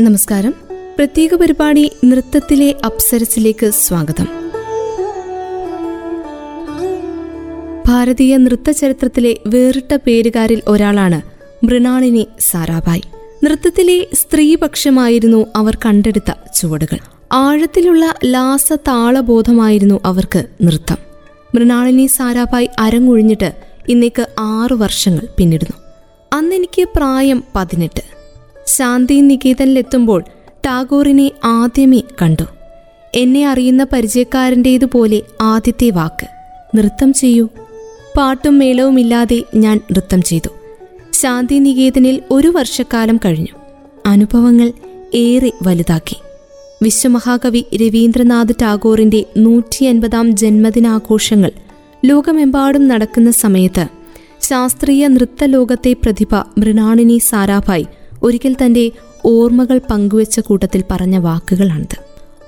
നമസ്കാരം. പ്രത്യേക പരിപാടി നൃത്തത്തിലെ അപ്സരസിലേക്ക് സ്വാഗതം. ഭാരതീയ നൃത്ത ചരിത്രത്തിലെ വേറിട്ട പേരുകാരിൽ ഒരാളാണ് മൃണാളിനി സാരാഭായ്. നൃത്തത്തിലെ സ്ത്രീപക്ഷമായിരുന്നു അവർ കണ്ടെടുത്ത ചുവടുകൾ. ആഴത്തിലുള്ള ലാസ താളബോധമായിരുന്നു അവർക്ക് നൃത്തം. മൃണാളിനി സാരാഭായ് അരങ്ങൊഴിഞ്ഞിട്ട് ഇന്നേക്ക് ആറു വർഷങ്ങൾ പിന്നിടുന്നു. അന്നെനിക്ക് പ്രായം പതിനെട്ട്. ശാന്തി നികേതനിലെത്തുമ്പോൾ ടാഗോറിനെ ആദ്യമേ കണ്ടു. എന്നെ അറിയുന്ന പരിചയക്കാരന്റേതുപോലെ ആദ്യത്തെ വാക്ക് നൃത്തം ചെയ്യൂ. പാട്ടും മേളവുമില്ലാതെ ഞാൻ നൃത്തം ചെയ്തു. ശാന്തി നികേതനിൽ ഒരു വർഷക്കാലം കഴിഞ്ഞു. അനുഭവങ്ങൾ ഏറെ വലുതാക്കി. വിശ്വമഹാകവി രവീന്ദ്രനാഥ് ടാഗോറിന്റെ നൂറ്റി അൻപതാം ജന്മദിനാഘോഷങ്ങൾ ലോകമെമ്പാടും നടക്കുന്ന സമയത്ത് ശാസ്ത്രീയ നൃത്തലോകത്തെ പ്രതിഭ മൃണാളിനി സാരാഭായ് ഒരിക്കൽ തന്റെ ഓർമ്മകൾ പങ്കുവെച്ച കൂട്ടത്തിൽ പറഞ്ഞ വാക്കുകളാണിത്.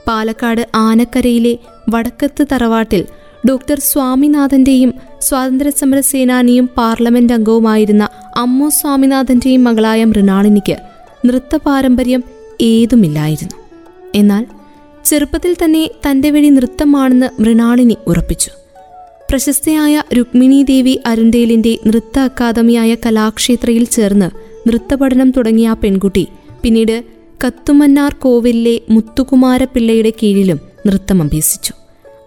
പാലക്കാട് ആനക്കരയിലെ വടക്കത്ത് തറവാട്ടിൽ ഡോക്ടർ സ്വാമിനാഥന്റെയും സ്വാതന്ത്ര്യസമര സേനാനിയും പാർലമെന്റ് അംഗവുമായിരുന്ന അമ്മു സ്വാമിനാഥന്റെയും മകളായ മൃണാളിനിക്ക് നൃത്ത പാരമ്പര്യം ഏതുമില്ലായിരുന്നു. എന്നാൽ ചെറുപ്പത്തിൽ തന്നെ തന്റെ വഴി നൃത്തമാണെന്ന് മൃണാളിനി ഉറപ്പിച്ചു. പ്രശസ്തയായ രുക്മിണി ദേവി അരുണ്ടേലിന്റെ നൃത്ത അക്കാദമിയായ കലാക്ഷേത്രയിൽ ചേർന്ന് നൃത്തപഠനം തുടങ്ങിയ ആ പെൺകുട്ടി പിന്നീട് കത്തുമന്നാർ കോവിലിലെ മുത്തുകുമാരപിള്ളയുടെ കീഴിലും നൃത്തം അഭ്യസിച്ചു.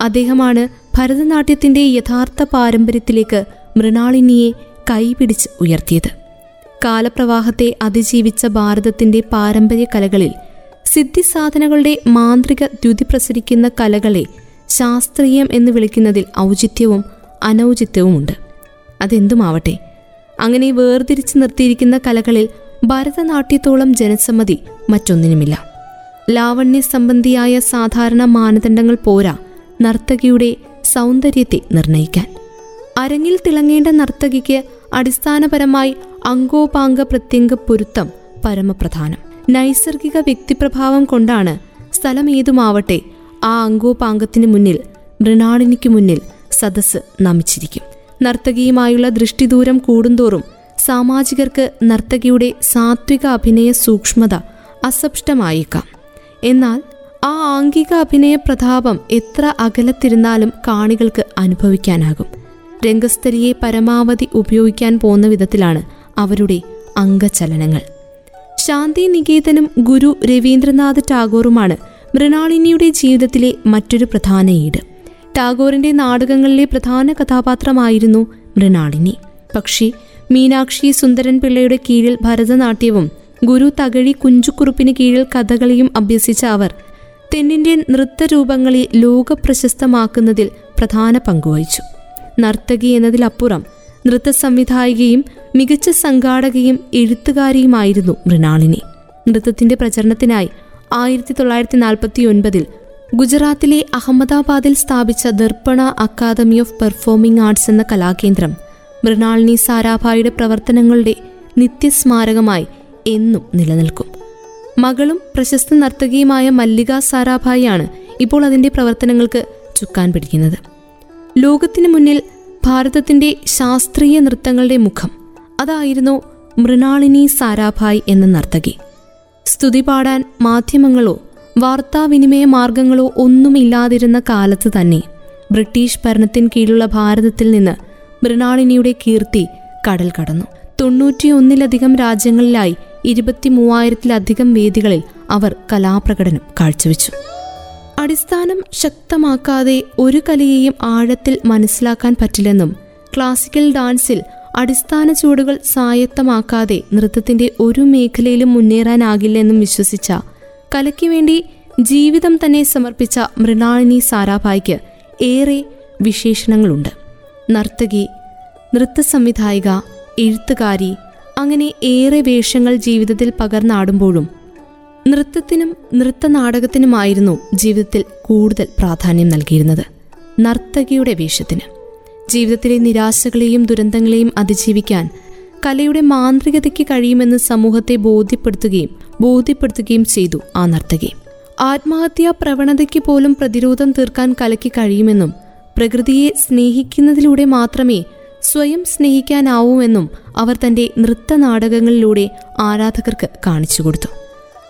അദ്ദേഹമാണ് ഭരതനാട്യത്തിന്റെ യഥാർത്ഥ പാരമ്പര്യത്തിലേക്ക് മൃണാളിനിയെ കൈപിടിച്ച് ഉയർത്തിയത്. കാലപ്രവാഹത്തെ അതിജീവിച്ച ഭാരതത്തിന്റെ പാരമ്പര്യ കലകളിൽ സിദ്ധിസാധനകളുടെ മാന്ത്രിക ദ്യുതി പ്രസരിക്കുന്ന കലകളെ ശാസ്ത്രീയം എന്ന് വിളിക്കുന്നതിൽ ഔചിത്യവും അനൗചിത്യവുമുണ്ട്. അതെന്തുമാവട്ടെ അങ്ങനെ വേർതിരിച്ചു നിർത്തിയിരിക്കുന്ന കലകളിൽ ഭരതനാട്യത്തോളം ജനസമ്മതി മറ്റൊന്നിനുമില്ല. ലാവണ്യ സംബന്ധിയായ സാധാരണ മാനദണ്ഡങ്ങൾ പോരാ നർത്തകിയുടെ സൗന്ദര്യത്തെ നിർണയിക്കാൻ. അരങ്ങിൽ തിളങ്ങേണ്ട നർത്തകിക്ക് അടിസ്ഥാനപരമായി അങ്കോപാംഗ പ്രത്യംഗ പൊരുത്തം പരമപ്രധാനം. നൈസർഗിക വ്യക്തിപ്രഭാവം കൊണ്ടാണ് സ്ഥലം ഏതുമാവട്ടെ ആ അങ്കോപാംഗത്തിന് മുന്നിൽ മൃണാളിനിക്ക് മുന്നിൽ സദസ് നമിച്ചിരിക്കും. നർത്തകിയുമായുള്ള ദൃഷ്ടിദൂരം കൂടുന്തോറും സാമാജികർക്ക് നർത്തകിയുടെ സാത്വിക അഭിനയ സൂക്ഷ്മത അസപ്ഷ്ടമായേക്കാം. എന്നാൽ ആ ആംഗിക അഭിനയ പ്രതാപം എത്ര അകലത്തിരുന്നാലും കാണികൾക്ക് അനുഭവിക്കാനാകും. രംഗസ്ഥലിയെ പരമാവധി ഉപയോഗിക്കാൻ പോകുന്ന വിധത്തിലാണ് അവരുടെ അംഗചലനങ്ങൾ. ശാന്തി നികേതനും ഗുരു രവീന്ദ്രനാഥ് ടാഗോറുമാണ് മൃണാളിനിയുടെ ജീവിതത്തിലെ മറ്റൊരു പ്രധാന ഈട്. ടാഗോറിന്റെ നാടകങ്ങളിലെ പ്രധാന കഥാപാത്രമായിരുന്നു മൃണാളിനി. പക്ഷേ മീനാക്ഷി സുന്ദരൻ പിള്ളയുടെ കീഴിൽ ഭരതനാട്യവും ഗുരു തകഴി കുഞ്ചുക്കുറുപ്പിന് കീഴിൽ കഥകളിയും അഭ്യസിച്ച അവർ തെന്നിന്ത്യൻ നൃത്തരൂപങ്ങളെ ലോകപ്രശസ്തമാക്കുന്നതിൽ പ്രധാന പങ്കുവഹിച്ചു. നർത്തകി എന്നതിലപ്പുറം നൃത്ത സംവിധായികയും മികച്ച സംഘാടകയും എഴുത്തുകാരിയുമായിരുന്നു മൃണാളിനി. നൃത്തത്തിന്റെ പ്രചരണത്തിനായി ആയിരത്തി തൊള്ളായിരത്തി നാൽപ്പത്തി ഒൻപതിൽ ഗുജറാത്തിലെ അഹമ്മദാബാദിൽ സ്ഥാപിച്ച Darpana academy of performing arts എന്ന കലാകേന്ദ്രം മൃണാളിനി സാരാഭായിയുടെ പ്രവർത്തനങ്ങളുടെ നിത്യസ്മാരകമായി എന്നും നിലനിൽക്കും. മകളും പ്രശസ്ത നർത്തകിയുമായ മല്ലിക സാരാഭായിയാണ് ഇപ്പോൾ അതിന്റെ പ്രവർത്തനങ്ങൾക്ക് ചുക്കാൻ പിടിക്കുന്നത്. ലോകത്തിന് മുന്നിൽ ഭാരതത്തിന്റെ ശാസ്ത്രീയ നൃത്തങ്ങളുടെ മുഖം അതായിരുന്നു മൃണാളിനി സാരാഭായ് എന്ന നർത്തകി. സ്തുതി പാടാൻ മാധ്യമങ്ങളോ വാർത്താവിനിമയ മാർഗങ്ങളോ ഒന്നുമില്ലാതിരുന്ന കാലത്ത് തന്നെ ബ്രിട്ടീഷ് ഭരണത്തിന് കീഴിലുള്ള ഭാരതത്തിൽ നിന്ന് മൃണാളിനിയുടെ കീർത്തി കടൽ കടന്നു. തൊണ്ണൂറ്റിയൊന്നിലധികം രാജ്യങ്ങളിലായി ഇരുപത്തി മൂവായിരത്തിലധികം വേദികളിൽ അവർ കലാപ്രകടനം കാഴ്ചവെച്ചു. അടിസ്ഥാനം ശക്തമാക്കാതെ ഒരു കലയെയും ആഴത്തിൽ മനസ്സിലാക്കാൻ പറ്റില്ലെന്നും ക്ലാസിക്കൽ ഡാൻസിൽ അടിസ്ഥാന ചുവടുകൾ സായത്തമാക്കാതെ നൃത്തത്തിന്റെ ഒരു മേഖലയിലും മുന്നേറാനാകില്ലെന്നും വിശ്വസിച്ച കലയ്ക്ക് വേണ്ടി ജീവിതം തന്നെ സമർപ്പിച്ച മൃണാളിനി സാരാഭായ്ക്ക് ഏറെ വിശേഷണങ്ങളുണ്ട്. നർത്തകി നൃത്ത സംവിധായിക എഴുത്തുകാരി അങ്ങനെ ഏറെ വേഷങ്ങൾ ജീവിതത്തിൽ പകർന്നാടുമ്പോഴും നൃത്തത്തിനും നൃത്തനാടകത്തിനുമായിരുന്നു ജീവിതത്തിൽ കൂടുതൽ പ്രാധാന്യം നൽകിയിരുന്നത്. നർത്തകിയുടെ വേഷത്തിന്. ജീവിതത്തിലെ നിരാശകളെയും ദുരന്തങ്ങളെയും അതിജീവിക്കാൻ കലയുടെ മാന്ത്രികതയ്ക്ക് കഴിയുമെന്ന് സമൂഹത്തെ ബോധ്യപ്പെടുത്തുകയും ബോധ്യപ്പെടുത്തുകയും ചെയ്തു ആ നർത്തകി. ആത്മഹത്യാ പ്രവണതയ്ക്ക് പോലും പ്രതിരോധം തീർക്കാൻ കലയ്ക്ക് കഴിയുമെന്നും പ്രകൃതിയെ സ്നേഹിക്കുന്നതിലൂടെ മാത്രമേ സ്വയം സ്നേഹിക്കാനാവൂവെന്നും അവർ തന്റെ നൃത്ത നാടകങ്ങളിലൂടെ ആരാധകർക്ക് കാണിച്ചു കൊടുത്തു.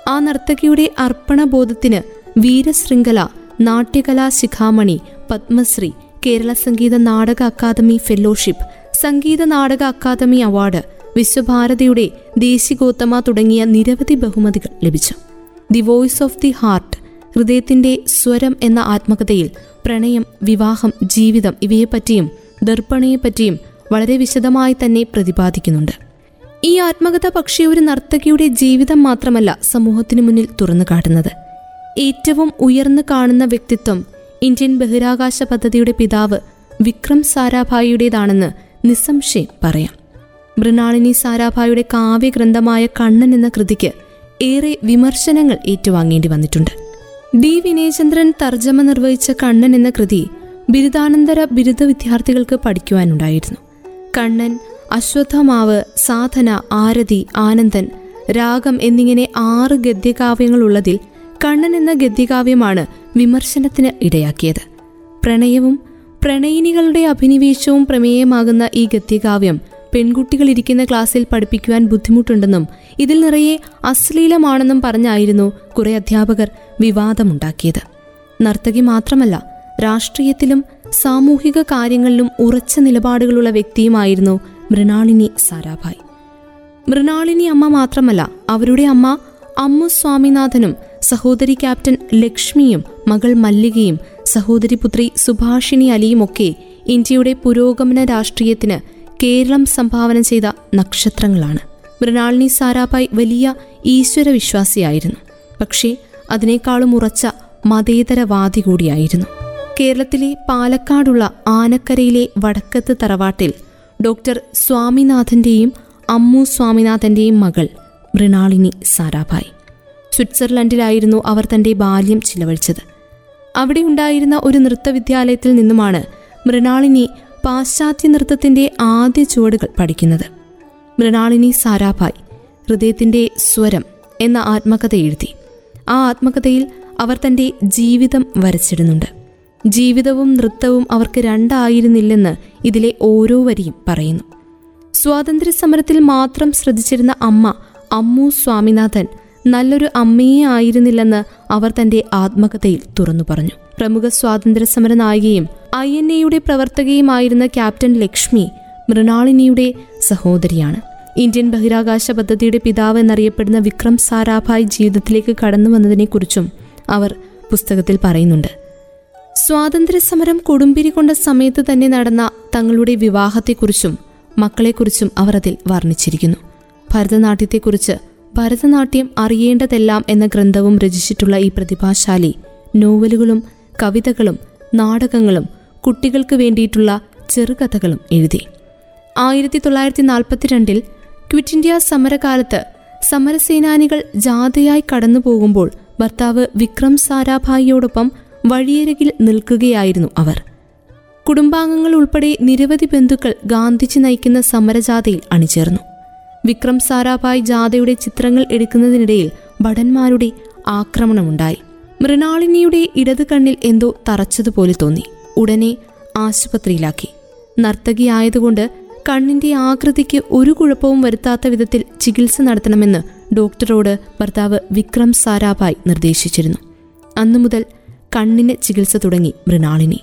ആ നർത്തകിയുടെ അർപ്പണബോധത്തിന് വീരശൃംഖല നാട്യകലാ ശിഖാമണി Padmashri Kerala Sangeetha Nataka academy fellowship Sangeetha Nataka academy award വിശ്വഭാരതിയുടെ ദേശികോത്തമ തുടങ്ങിയ നിരവധി ബഹുമതികൾ ലഭിച്ചു. The voice of the heart ഹൃദയത്തിന്റെ സ്വരം എന്ന ആത്മകഥയിൽ പ്രണയം വിവാഹം ജീവിതം ഇവയെപ്പറ്റിയും ദർപ്പണയെപ്പറ്റിയും വളരെ വിശദമായി തന്നെ പ്രതിപാദിക്കുന്നുണ്ട്. ഈ ആത്മകഥ പക്ഷേ ഒരു നർത്തകിയുടെ ജീവിതം മാത്രമല്ല സമൂഹത്തിനു മുന്നിൽ തുറന്നു കാട്ടുന്നത്. ഏറ്റവും ഉയർന്നു കാണുന്ന വ്യക്തിത്വം ഇന്ത്യൻ ബഹിരാകാശ പദ്ധതിയുടെ പിതാവ് വിക്രം സാരാഭായിയുടേതാണെന്ന് നിസ്സംശയം പറയാം. മൃണാളിനി സാരാഭായുടെ കാവ്യഗ്രന്ഥമായ കണ്ണൻ എന്ന കൃതിക്ക് ഏറെ വിമർശനങ്ങൾ ഏറ്റുവാങ്ങേണ്ടി വന്നിട്ടുണ്ട്. ഡി. വിനയചന്ദ്രൻ തർജമ നിർവഹിച്ച കണ്ണൻ എന്ന കൃതി ബിരുദാനന്തര ബിരുദ വിദ്യാർത്ഥികൾക്ക് പഠിക്കുവാനുണ്ടായിരുന്നു. കണ്ണൻ അശ്വത്ഥമാവ് സാധന ആരതി ആനന്ദൻ രാഗം എന്നിങ്ങനെ ആറ് ഗദ്യകാവ്യങ്ങളുള്ളതിൽ കണ്ണൻ എന്ന ഗദ്യകാവ്യമാണ് വിമർശനത്തിന് ഇടയാക്കിയത്. പ്രണയവും പ്രണയിനികളുടെ അഭിനിവേശവും പ്രമേയമാകുന്ന ഈ ഗദ്യകാവ്യം പെൺകുട്ടികൾ ഇരിക്കുന്ന ക്ലാസ്സിൽ പഠിപ്പിക്കുവാൻ ബുദ്ധിമുട്ടുണ്ടെന്നും ഇതിൽ നിറയെ അശ്ലീലമാണെന്നും പറഞ്ഞായിരുന്നു കുറെ അധ്യാപകർ വിവാദമുണ്ടാക്കിയത്. നർത്തകി മാത്രമല്ല രാഷ്ട്രീയത്തിലും സാമൂഹിക കാര്യങ്ങളിലും ഉറച്ച നിലപാടുകളുള്ള വ്യക്തിയുമായിരുന്നു മൃണാളിനി സാരാഭായ്. മൃണാളിനി അമ്മ മാത്രമല്ല അവരുടെ അമ്മ അമ്മു സ്വാമിനാഥനും സഹോദരി ക്യാപ്റ്റൻ ലക്ഷ്മിയും മകൾ മല്ലികയും സഹോദരി പുത്രി സുഭാഷിണി അലിയുമൊക്കെ ഇന്ത്യയുടെ പുരോഗമന രാഷ്ട്രീയത്തിന് കേരളം സംഭാവന ചെയ്ത നക്ഷത്രങ്ങളാണ്. മൃണാളിനി സാരാഭായ് വലിയ ഈശ്വര വിശ്വാസിയായിരുന്നു പക്ഷേ അതിനേക്കാളും ഉറച്ച മതേതരവാദി കൂടിയായിരുന്നു. കേരളത്തിലെ പാലക്കാടുള്ള ആനക്കരയിലെ വടക്കത്ത് തറവാട്ടിൽ ഡോക്ടർ സ്വാമിനാഥന്റെയും അമ്മു സ്വാമിനാഥന്റെയും മകൾ മൃണാളിനി സാരാഭായ്. സ്വിറ്റ്സർലൻഡിലായിരുന്നു അവർ തന്റെ ബാല്യം ചിലവഴിച്ചത്. അവിടെ ഉണ്ടായിരുന്ന ഒരു നൃത്തവിദ്യാലയത്തിൽ നിന്നുമാണ് മൃണാളിനി പാശ്ചാത്യ നൃത്തത്തിന്റെ ആദ്യ ചുവടുകൾ പഠിക്കുന്നത്. മൃണാളിനി സാരാഭായ് ഹൃദയത്തിന്റെ സ്വരം എന്ന ആത്മകഥ എഴുതി. ആ ആത്മകഥയിൽ അവർ തന്റെ ജീവിതം വരച്ചിടുന്നുണ്ട്. ജീവിതവും നൃത്തവും അവർക്ക് രണ്ടായിരുന്നില്ലെന്ന് ഇതിലെ ഓരോ വരിയും പറയുന്നു. സ്വാതന്ത്ര്യ സമരത്തിൽ മാത്രം ശ്രദ്ധിച്ചിരുന്ന അമ്മ അമ്മു സ്വാമിനാഥൻ നല്ലൊരു അമ്മയെ ആയിരുന്നില്ലെന്ന് അവർ തന്റെ ആത്മകഥയിൽ തുറന്നു പറഞ്ഞു. പ്രമുഖ സ്വാതന്ത്ര്യ സമര നായികയും ഐ എൻ എയുടെ പ്രവർത്തകയുമായിരുന്ന ക്യാപ്റ്റൻ ലക്ഷ്മി മൃണാളിനിയുടെ സഹോദരിയാണ്. ഇന്ത്യൻ ബഹിരാകാശ പദ്ധതിയുടെ പിതാവ് എന്നറിയപ്പെടുന്ന വിക്രം സാരാഭായ് ജീവിതത്തിലേക്ക് കടന്നു വന്നതിനെക്കുറിച്ചും അവർ പുസ്തകത്തിൽ പറയുന്നുണ്ട്. സ്വാതന്ത്ര്യ സമരം കൊടുമ്പിരി കൊണ്ട സമയത്ത് തന്നെ നടന്ന തങ്ങളുടെ വിവാഹത്തെക്കുറിച്ചും മക്കളെക്കുറിച്ചും അവർ അതിൽ വർണിച്ചിരിക്കുന്നു. ഭരതനാട്യത്തെക്കുറിച്ച് ഭരതനാട്യം അറിയേണ്ടതെല്ലാം എന്ന ഗ്രന്ഥവും രചിച്ചിട്ടുള്ള ഈ പ്രതിഭാശാലി നോവലുകളും കവിതകളും നാടകങ്ങളും കുട്ടികൾക്ക് വേണ്ടിയിട്ടുള്ള ചെറുകഥകളും എഴുതി. ആയിരത്തി തൊള്ളായിരത്തി നാൽപ്പത്തിരണ്ടിൽ ക്വിറ്റ് ഇന്ത്യ സമരകാലത്ത് സമരസേനാനികൾ ജാഥയായി കടന്നു പോകുമ്പോൾ ഭർത്താവ് വിക്രം സാരാഭായിയോടൊപ്പം വഴിയരികിൽ നിൽക്കുകയായിരുന്നു അവർ. കുടുംബാംഗങ്ങൾ ഉൾപ്പെടെ നിരവധി ബന്ധുക്കൾ ഗാന്ധിജി നയിക്കുന്ന സമരജാഥയിൽ അണിചേർന്നു. വിക്രം സാരാഭായ് ജാഥയുടെ ചിത്രങ്ങൾ എടുക്കുന്നതിനിടയിൽ ഭടന്മാരുടെ ആക്രമണമുണ്ടായി. മൃണാളിനിയുടെ ഇടത് കണ്ണിൽ എന്തോ തറച്ചതുപോലെ തോന്നി. ഉടനെ ആശുപത്രിയിലാക്കി. നർത്തകിയായതുകൊണ്ട് കണ്ണിന്റെ ആകൃതിക്ക് ഒരു കുഴപ്പവും വരുത്താത്ത വിധത്തിൽ ചികിത്സ നടത്തണമെന്ന് ഡോക്ടറോട് ഭർത്താവ് വിക്രം സാരാഭായ് നിർദ്ദേശിച്ചിരുന്നു. അന്നു മുതൽ കണ്ണിന് ചികിത്സ തുടങ്ങി മൃണാളിനി.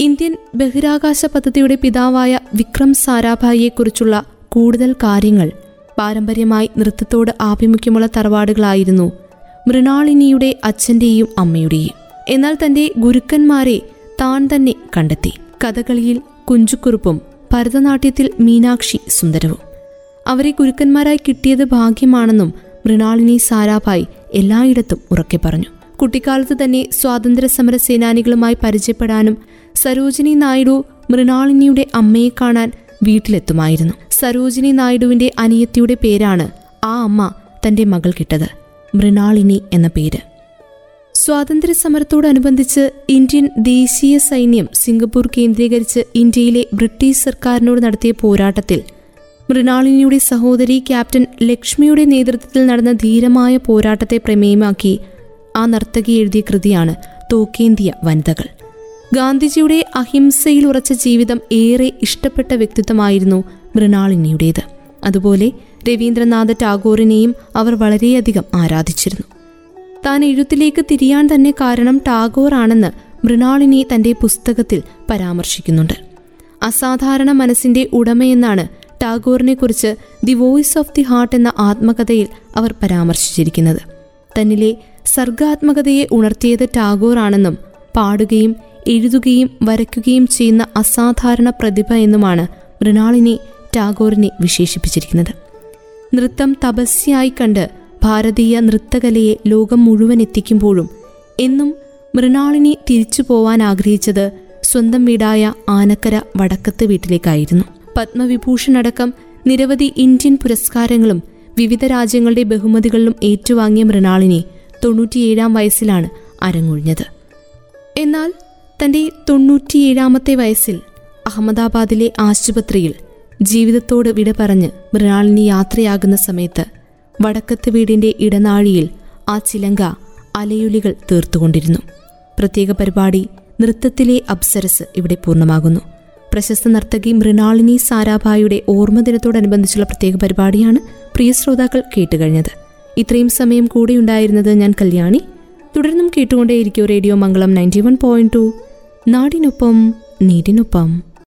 ഇന്ത്യൻ ബഹിരാകാശ പദ്ധതിയുടെ പിതാവായ വിക്രം സാരാഭായിയെക്കുറിച്ചുള്ള കൂടുതൽ കാര്യങ്ങൾ പാരമ്പര്യമായി നൃത്തത്തോട് ആഭിമുഖ്യമുള്ള തറവാടുകളായിരുന്നു മൃണാളിനിയുടെ അച്ഛന്റെയും അമ്മയുടെയും. എന്നാൽ തന്റെ ഗുരുക്കന്മാരെ താൻ തന്നെ കണ്ടെത്തി. കഥകളിയിൽ കുഞ്ചുക്കുറുപ്പും ഭരതനാട്യത്തിൽ മീനാക്ഷി സുന്ദരവും. അവരെ ഗുരുക്കന്മാരായി കിട്ടിയത് ഭാഗ്യമാണെന്നും മൃണാളിനി സാരാഭായ് എല്ലായിടത്തും ഉറക്കെ പറഞ്ഞു. കുട്ടിക്കാലത്ത് തന്നെ സ്വാതന്ത്ര്യ സമര സേനാനികളുമായി പരിചയപ്പെടാനും സരോജിനി നായിഡു മൃണാളിനിയുടെ അമ്മയെ കാണാൻ വീട്ടിലെത്തുമായിരുന്നു. സരോജിനി നായിഡുവിന്റെ അനിയത്തിയുടെ പേരാണ് ആ അമ്മ തന്റെ മകൾ കിട്ടത്. മൃണാളിനി എന്ന പേര്. സ്വാതന്ത്ര്യ സമരത്തോടനുബന്ധിച്ച് ഇന്ത്യൻ ദേശീയ സൈന്യം സിംഗപ്പൂർ കേന്ദ്രീകരിച്ച് ഇന്ത്യയിലെ ബ്രിട്ടീഷ് സർക്കാരിനോട് നടത്തിയ പോരാട്ടത്തിൽ മൃണാളിനിയുടെ സഹോദരി ക്യാപ്റ്റൻ ലക്ഷ്മിയുടെ നേതൃത്വത്തിൽ നടന്ന ധീരമായ പോരാട്ടത്തെ പ്രമേയമാക്കി ആ നർത്തകി എഴുതിയ കൃതിയാണ് തോക്കേന്തിയ വനിതകൾ. ഗാന്ധിജിയുടെ അഹിംസയിൽ ഉറച്ച ജീവിതം ഏറെ ഇഷ്ടപ്പെട്ട വ്യക്തിത്വമായിരുന്നു മൃണാളിനിയുടേത്. അതുപോലെ രവീന്ദ്രനാഥ ടാഗോറിനെയും അവർ വളരെയധികം ആരാധിച്ചിരുന്നു. താൻ എഴുത്തിലേക്ക് തിരിയാൻ തന്നെ കാരണം ടാഗോർ ആണെന്ന് മൃണാളിനി തന്റെ പുസ്തകത്തിൽ പരാമർശിക്കുന്നുണ്ട്. അസാധാരണ മനസ്സിന്റെ ഉടമയെന്നാണ് ടാഗോറിനെ കുറിച്ച് the voice of the heart എന്ന ആത്മകഥയിൽ അവർ പരാമർശിച്ചിരിക്കുന്നത്. തന്നിലെ സർഗാത്മകതയെ ഉണർത്തിയത് ടാഗോർ ആണെന്നും പാടുകയും എഴുതുകയും വരയ്ക്കുകയും ചെയ്യുന്ന അസാധാരണ പ്രതിഭ എന്നുമാണ് മൃണാളിനെ ടാഗോറിനെ വിശേഷിപ്പിച്ചിരിക്കുന്നത്. നൃത്തം തപസ്യായി കണ്ട് ഭാരതീയ നൃത്തകലയെ ലോകം മുഴുവൻ എത്തിക്കുമ്പോഴും എന്നും മൃണാളിനെ തിരിച്ചു പോവാൻ ആഗ്രഹിച്ചത് സ്വന്തം വീടായ ആനക്കര വടക്കത്ത് വീട്ടിലേക്കായിരുന്നു. പത്മവിഭൂഷൺ അടക്കം നിരവധി ഇന്ത്യൻ പുരസ്കാരങ്ങളും വിവിധ രാജ്യങ്ങളുടെ ബഹുമതികളിലും ഏറ്റുവാങ്ങിയ മൃണാളിനെ തൊണ്ണൂറ്റിയേഴാം വയസ്സിലാണ് അരങ്ങൊഴിഞ്ഞത്. എന്നാൽ തന്റെ തൊണ്ണൂറ്റിയേഴാമത്തെ വയസ്സിൽ അഹമ്മദാബാദിലെ ആശുപത്രിയിൽ ജീവിതത്തോട് വിട പറഞ്ഞ് മൃണാളിനി യാത്രയാകുന്ന സമയത്ത് വടക്കത്ത് വീടിന്റെ ഇടനാഴിയിൽ ആ ചിലങ്ക അലയുലികൾ തീർത്തുകൊണ്ടിരുന്നു. പ്രത്യേക പരിപാടി നൃത്തത്തിലെ അപ്സരസ് ഇവിടെ പൂർണമാകുന്നു. പ്രശസ്ത നർത്തകി മൃണാളിനി സാരാഭായുടെ ഓർമ്മദിനത്തോടനുബന്ധിച്ചുള്ള പ്രത്യേക പരിപാടിയാണ് പ്രിയ ശ്രോതാക്കൾ കേട്ടുകഴിഞ്ഞത്. ഇത്രയും സമയം കൂടെയുണ്ടായിരുന്നത് ഞാൻ കല്യാണി. തുടർന്നും കേട്ടുകൊണ്ടേയിരിക്കും radio Mangalam ninety one point two. നാടിനൊപ്പം നീടിനൊപ്പം.